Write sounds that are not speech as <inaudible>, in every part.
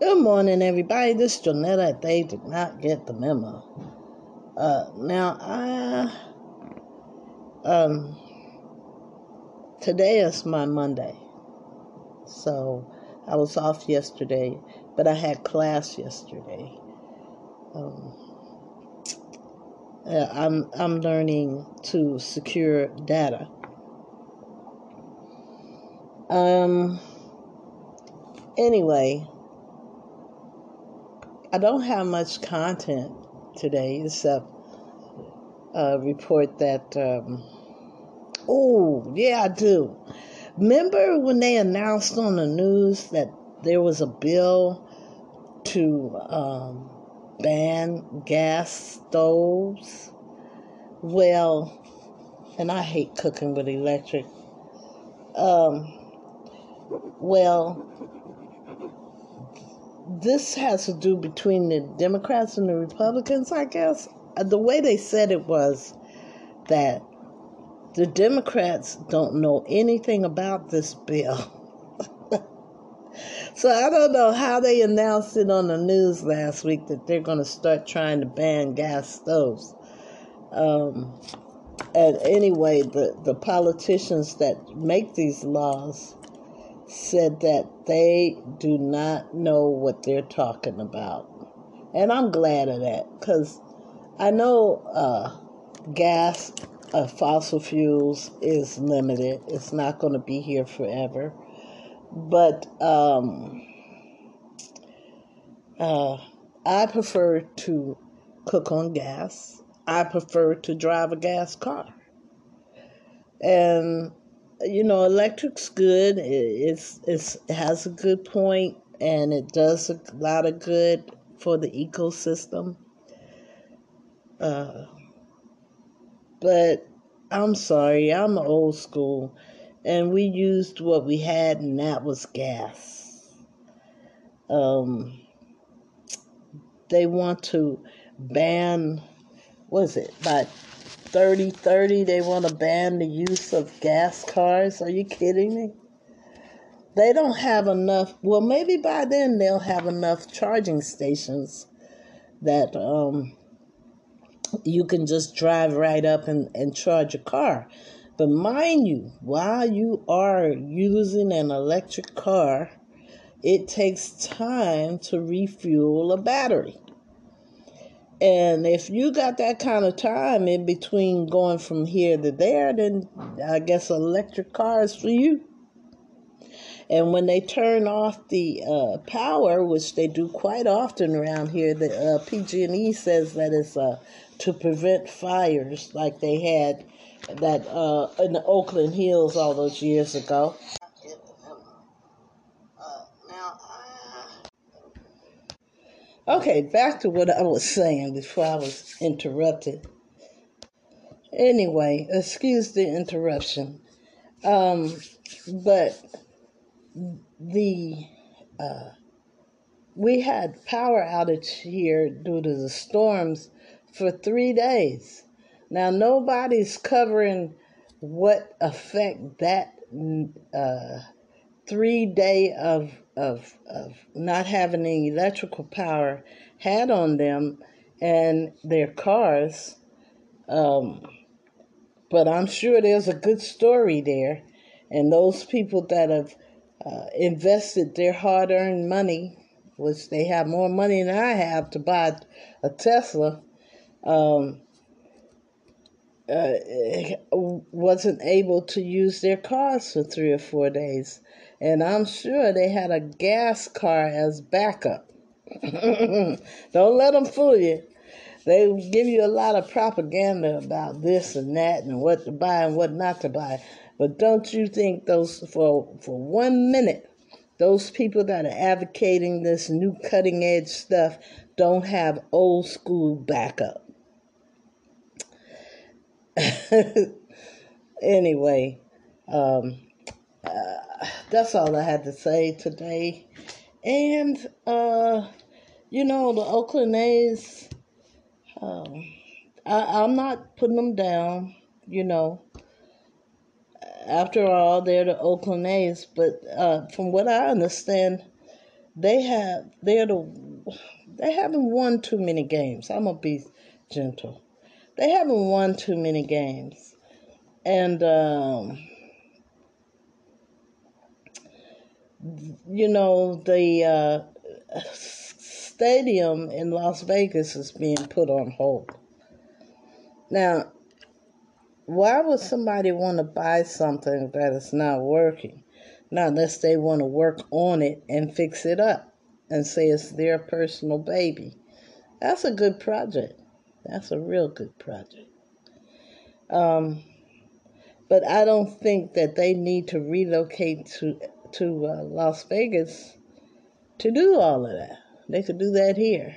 Good morning, everybody. This is Jonetta. They did not get the memo. Uh, now, I, um, today is my Monday. So I was off yesterday, but I had class yesterday. Um, uh, I'm, I'm learning to secure data. Um, anyway, I don't have much content today except a report that. Um, oh, yeah, I do. Remember when they announced on the news that there was a bill to um, ban gas stoves? Well, and I hate cooking with electric. Um, well, this has to do between the Democrats and the Republicans, I guess. Uh, the way they said it was that the Democrats don't know anything about this bill. <laughs> so I don't know how they announced it on the news last week that they're going to start trying to ban gas stoves. Um, and anyway, the, the politicians that make these laws said that they do not know what they're talking about. And I'm glad of that because I know uh, gas, uh, fossil fuels is limited. It's not going to be here forever. But um, uh, I prefer to cook on gas. I prefer to drive a gas car. And you know, electric's good. It's, it's it has a good point, and it does a lot of good for the ecosystem. Uh, but I'm sorry, I'm old school, and we used what we had, and that was gas. Um, they want to ban, was it by 3030 they want to ban the use of gas cars. Are you kidding me? They don't have enough. Well, maybe by then they'll have enough charging stations that um, you can just drive right up and, and charge a car. But mind you, while you are using an electric car, it takes time to refuel a battery. And if you got that kind of time in between going from here to there, then I guess electric cars for you. And when they turn off the uh, power, which they do quite often around here, the uh, PG&E says that it's uh, to prevent fires like they had that uh, in the Oakland Hills all those years ago. Okay, back to what I was saying before I was interrupted. Anyway, excuse the interruption. Um, but the uh, we had power outage here due to the storms for three days. Now nobody's covering what effect that uh, three day of of of not having any electrical power had on them and their cars. Um, but I'm sure there's a good story there, and those people that have uh, invested their hard-earned money, which they have more money than I have to buy a Tesla. Um, uh, wasn't able to use their cars for three or four days. And I'm sure they had a gas car as backup. <laughs> Don't let them fool you. They give you a lot of propaganda about this and that and what to buy and what not to buy. But don't you think those for for one minute, those people that are advocating this new cutting edge stuff don't have old school backup. <laughs> anyway, um, uh, that's all I had to say today. And, uh, you know, the Oakland A's, um, I, I'm not putting them down, you know. After all, they're the Oakland A's, but uh, from what I understand, they have they're the they haven't won too many games. I'm gonna be gentle. They haven't won too many games, and um, you know the uh, stadium in Las Vegas is being put on hold. Now, why would somebody want to buy something that is not working? Not unless they want to work on it and fix it up and say it's their personal baby. That's a good project. That's a real good project. Um, but I don't think that they need to relocate to to uh, Las Vegas to do all of that. They could do that here.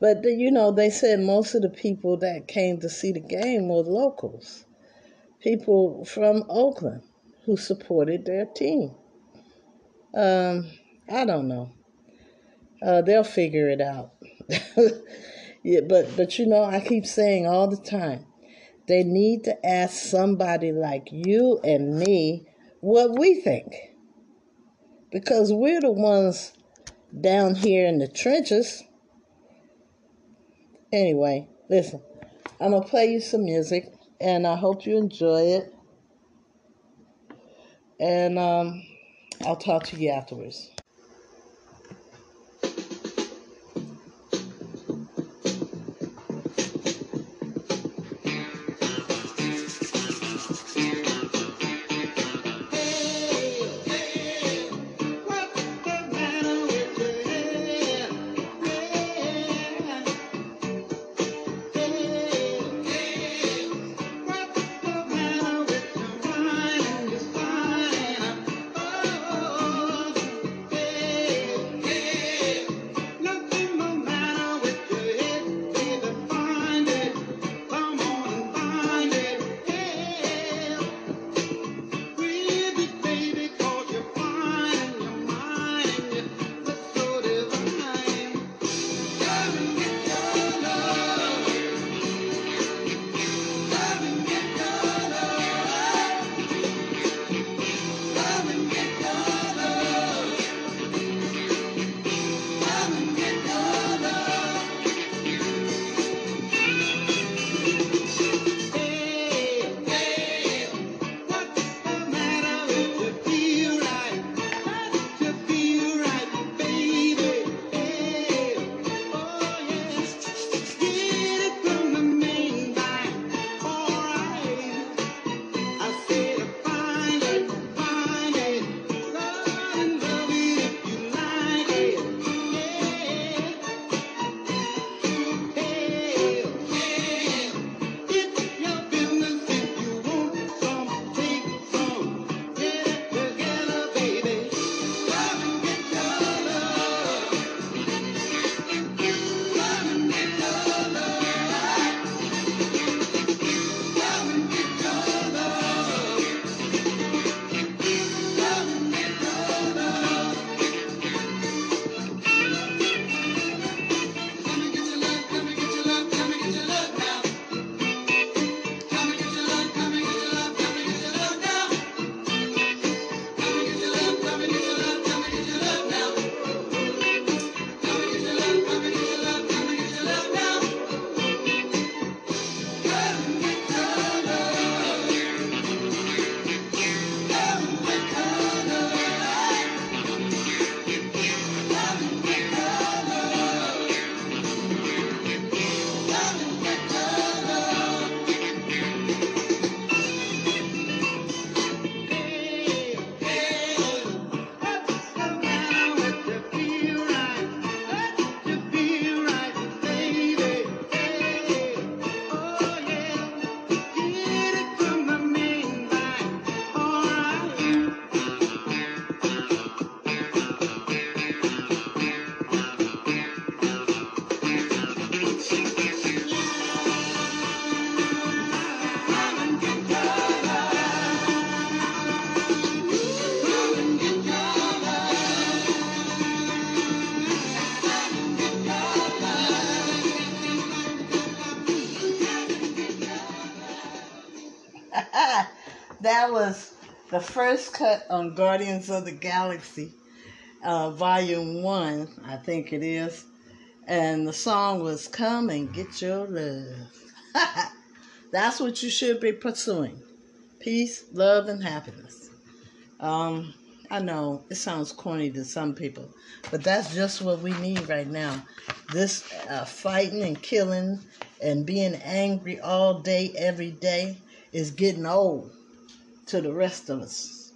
But you know, they said most of the people that came to see the game were locals, people from Oakland who supported their team. Um, I don't know. Uh, they'll figure it out. <laughs> yeah, but but you know, I keep saying all the time, they need to ask somebody like you and me what we think, because we're the ones down here in the trenches Anyway, listen, I'm going to play you some music and I hope you enjoy it. And um, I'll talk to you afterwards. The first cut on Guardians of the Galaxy. uh, Volume 1, I think it is. And the song was Come and Get Your Love. <laughs> That's what you should be pursuing peace, love, and happiness. Um, I know it sounds corny to some people, but that's just what we need right now. This uh, fighting and killing and being angry all day, every day is getting old to the rest of us.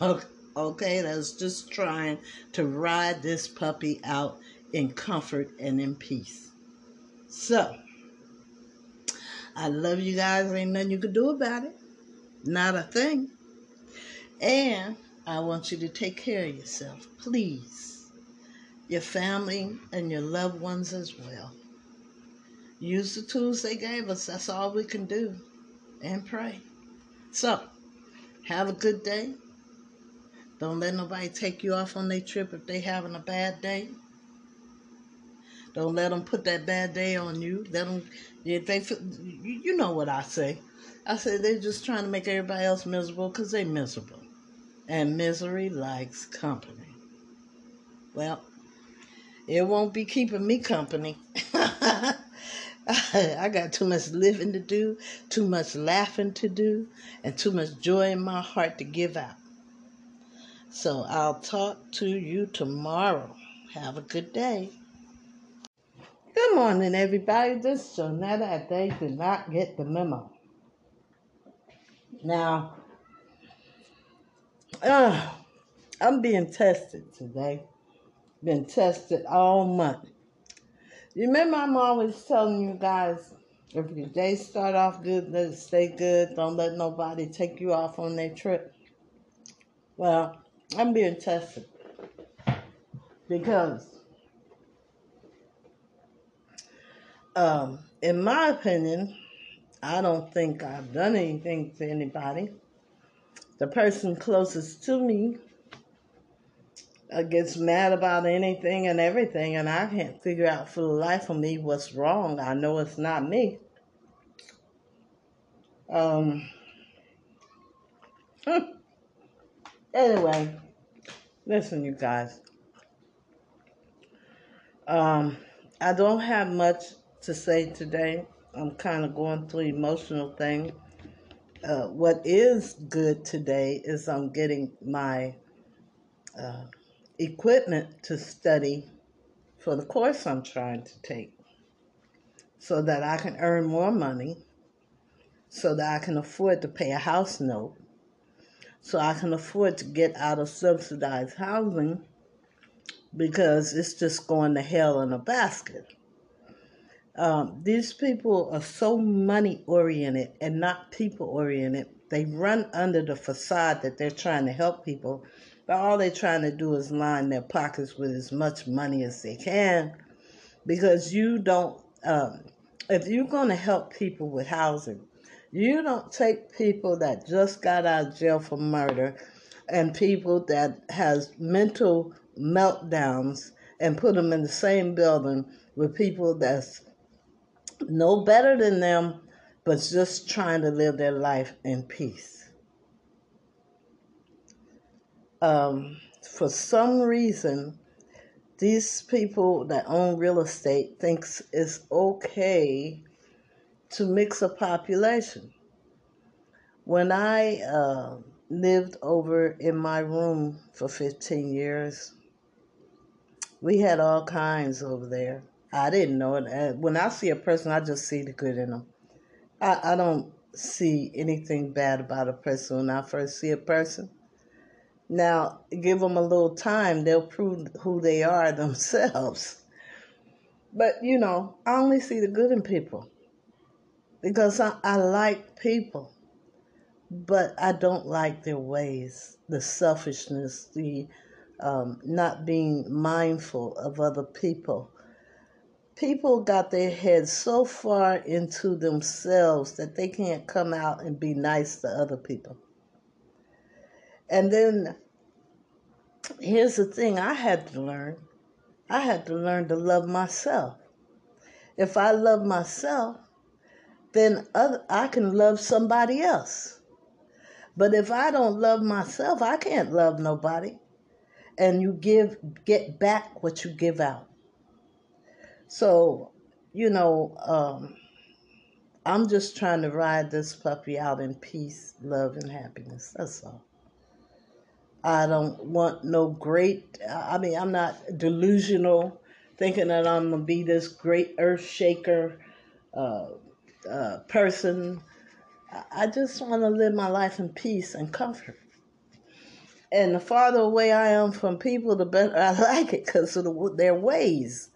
<laughs> Okay, that's just trying to ride this puppy out in comfort and in peace. So, I love you guys. Ain't nothing you can do about it. Not a thing. And I want you to take care of yourself, please. Your family and your loved ones as well. Use the tools they gave us. That's all we can do. And pray. So, have a good day. Don't let nobody take you off on their trip if they having a bad day. Don't let them put that bad day on you. Let them, if they, you know what I say. I say they're just trying to make everybody else miserable because they miserable. And misery likes company. Well, it won't be keeping me company. <laughs> <laughs> I got too much living to do, too much laughing to do, and too much joy in my heart to give out. So I'll talk to you tomorrow. Have a good day. Good morning, everybody. This is Jonetta. They did not get the memo. Now, uh, I'm being tested today. Been tested all month. Remember I'm always telling you guys, if your day start off good, let it stay good. Don't let nobody take you off on their trip. Well, I'm being tested because, um, in my opinion, I don't think I've done anything to anybody. The person closest to me gets mad about anything and everything, and I can't figure out for the life of me what's wrong. I know it's not me. Um. <laughs> anyway, listen, you guys. Um, I don't have much to say today. I'm kind of going through emotional thing. Uh, what is good today is I'm getting my uh, equipment to study for the course I'm trying to take so that I can earn more money, so that I can afford to pay a house note, so I can afford to get out of subsidized housing because it's just going to hell in a basket. Um, these people are so money oriented and not people oriented. They run under the facade that they're trying to help people, but all they're trying to do is line their pockets with as much money as they can because you don't, um, if you're going to help people with housing, you don't take people that just got out of jail for murder and people that has mental meltdowns and put them in the same building with people that's no better than them, but just trying to live their life in peace. Um, for some reason, these people that own real estate thinks it's okay to mix a population. When I uh, lived over in my room for 15 years, we had all kinds over there. I didn't know it. When I see a person, I just see the good in them. I, I don't see anything bad about a person when I first see a person. Now, give them a little time, they'll prove who they are <laughs> themselves. But, you know, I only see the good in people because I, I like people, but I don't like their ways, the selfishness, the um, not being mindful of other people people got their heads so far into themselves that they can't come out and be nice to other people. And then here's the thing I had to learn I had to learn to love myself. If I love myself, then other, I can love somebody else. But if I don't love myself, I can't love nobody. and you give get back what you give out. So, you know, um, I'm just trying to ride this puppy out in peace, love, and happiness. That's all. I don't want no great, I mean, I'm not delusional thinking that I'm going to be this great earth shaker uh, uh, person. I just want to live my life in peace and comfort. And the farther away I am from people, the better I <laughs> like it because of the, their ways.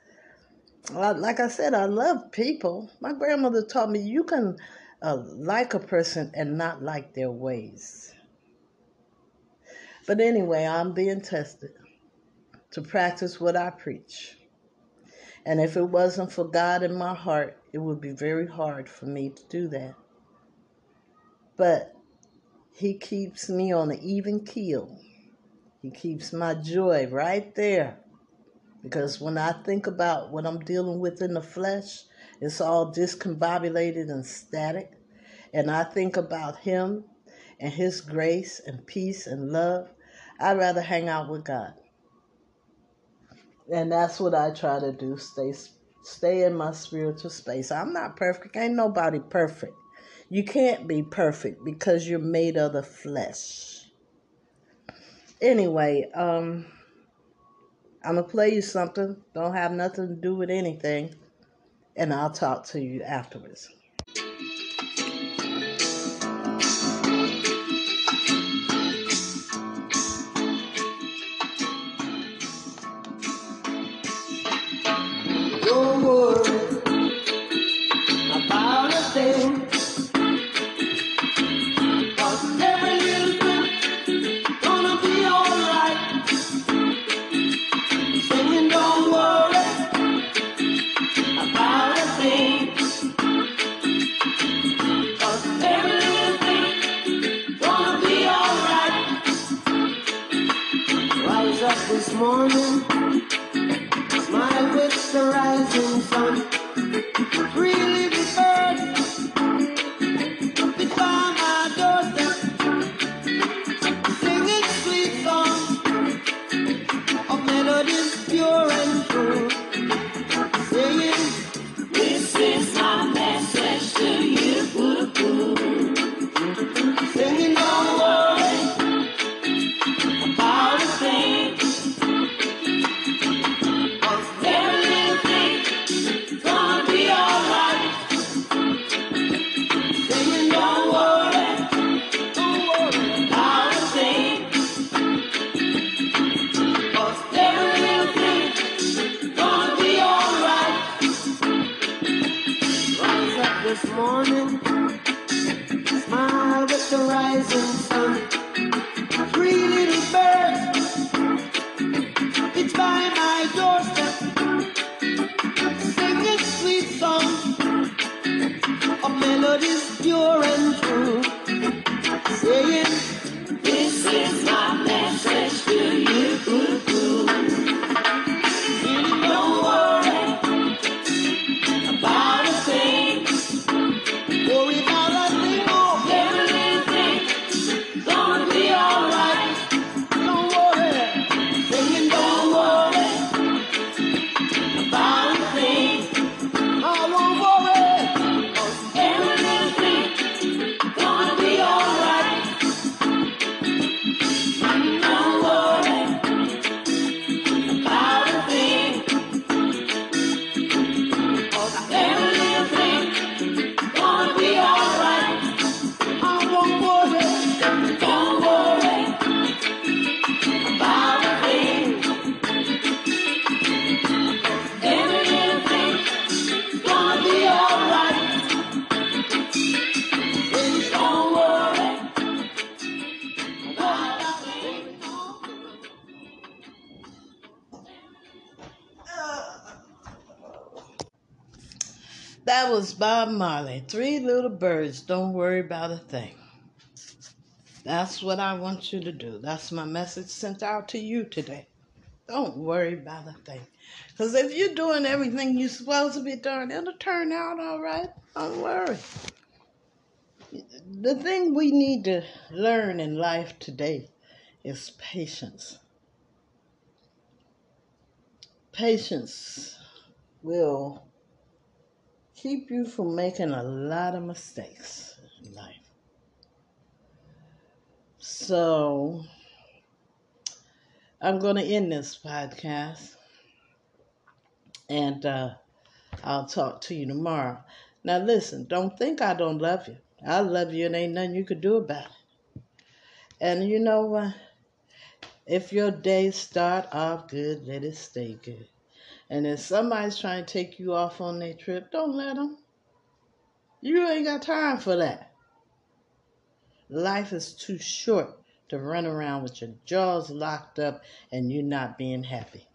Like I said, I love people. My grandmother taught me you can uh, like a person and not like their ways. But anyway, I'm being tested to practice what I preach. And if it wasn't for God in my heart, it would be very hard for me to do that. But He keeps me on an even keel. He keeps my joy right there. Because when I think about what I'm dealing with in the flesh, it's all discombobulated and static. And I think about Him and His grace and peace and love. I'd rather hang out with God. And that's what I try to do. Stay stay in my spiritual space. I'm not perfect. Ain't nobody perfect. You can't be perfect because you're made of the flesh. Anyway, um I'm gonna play you something. Don't have nothing to do with anything. And I'll talk to you afterwards. That was Bob Marley. Three little birds, don't worry about a thing. That's what I want you to do. That's my message sent out to you today. Don't worry about a thing. Because if you're doing everything you're supposed to be doing, it'll turn out all right. Don't worry. The thing we need to learn in life today is patience. patience will keep you from making a lot of mistakes in life. So, I'm going to end this podcast and uh, I'll talk to you tomorrow. Now, listen, don't think I don't love you. I love you and ain't nothing you could do about it. And you know what? If your day start off good, let it stay good. And if somebody's trying to take you off on their trip, don't let them. You ain't got time for that. Life is too short to run around with your jaws locked up and you not being happy.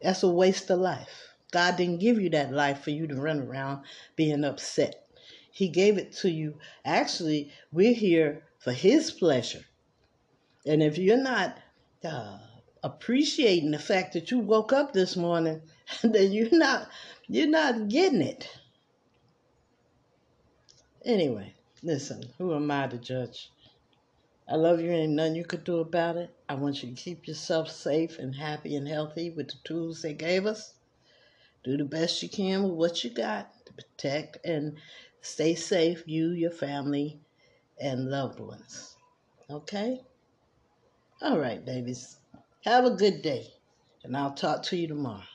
That's a waste of life. God didn't give you that life for you to run around being upset. He gave it to you. Actually, we're here for His pleasure. And if you're not uh, appreciating the fact that you woke up this morning, <laughs> then you're not you're not getting it. Anyway, listen, who am I to judge? I love you, ain't nothing you could do about it. I want you to keep yourself safe and happy and healthy with the tools they gave us. Do the best you can with what you got to protect and stay safe, you, your family, and loved ones. Okay? All right, babies. Have a good day, and I'll talk to you tomorrow.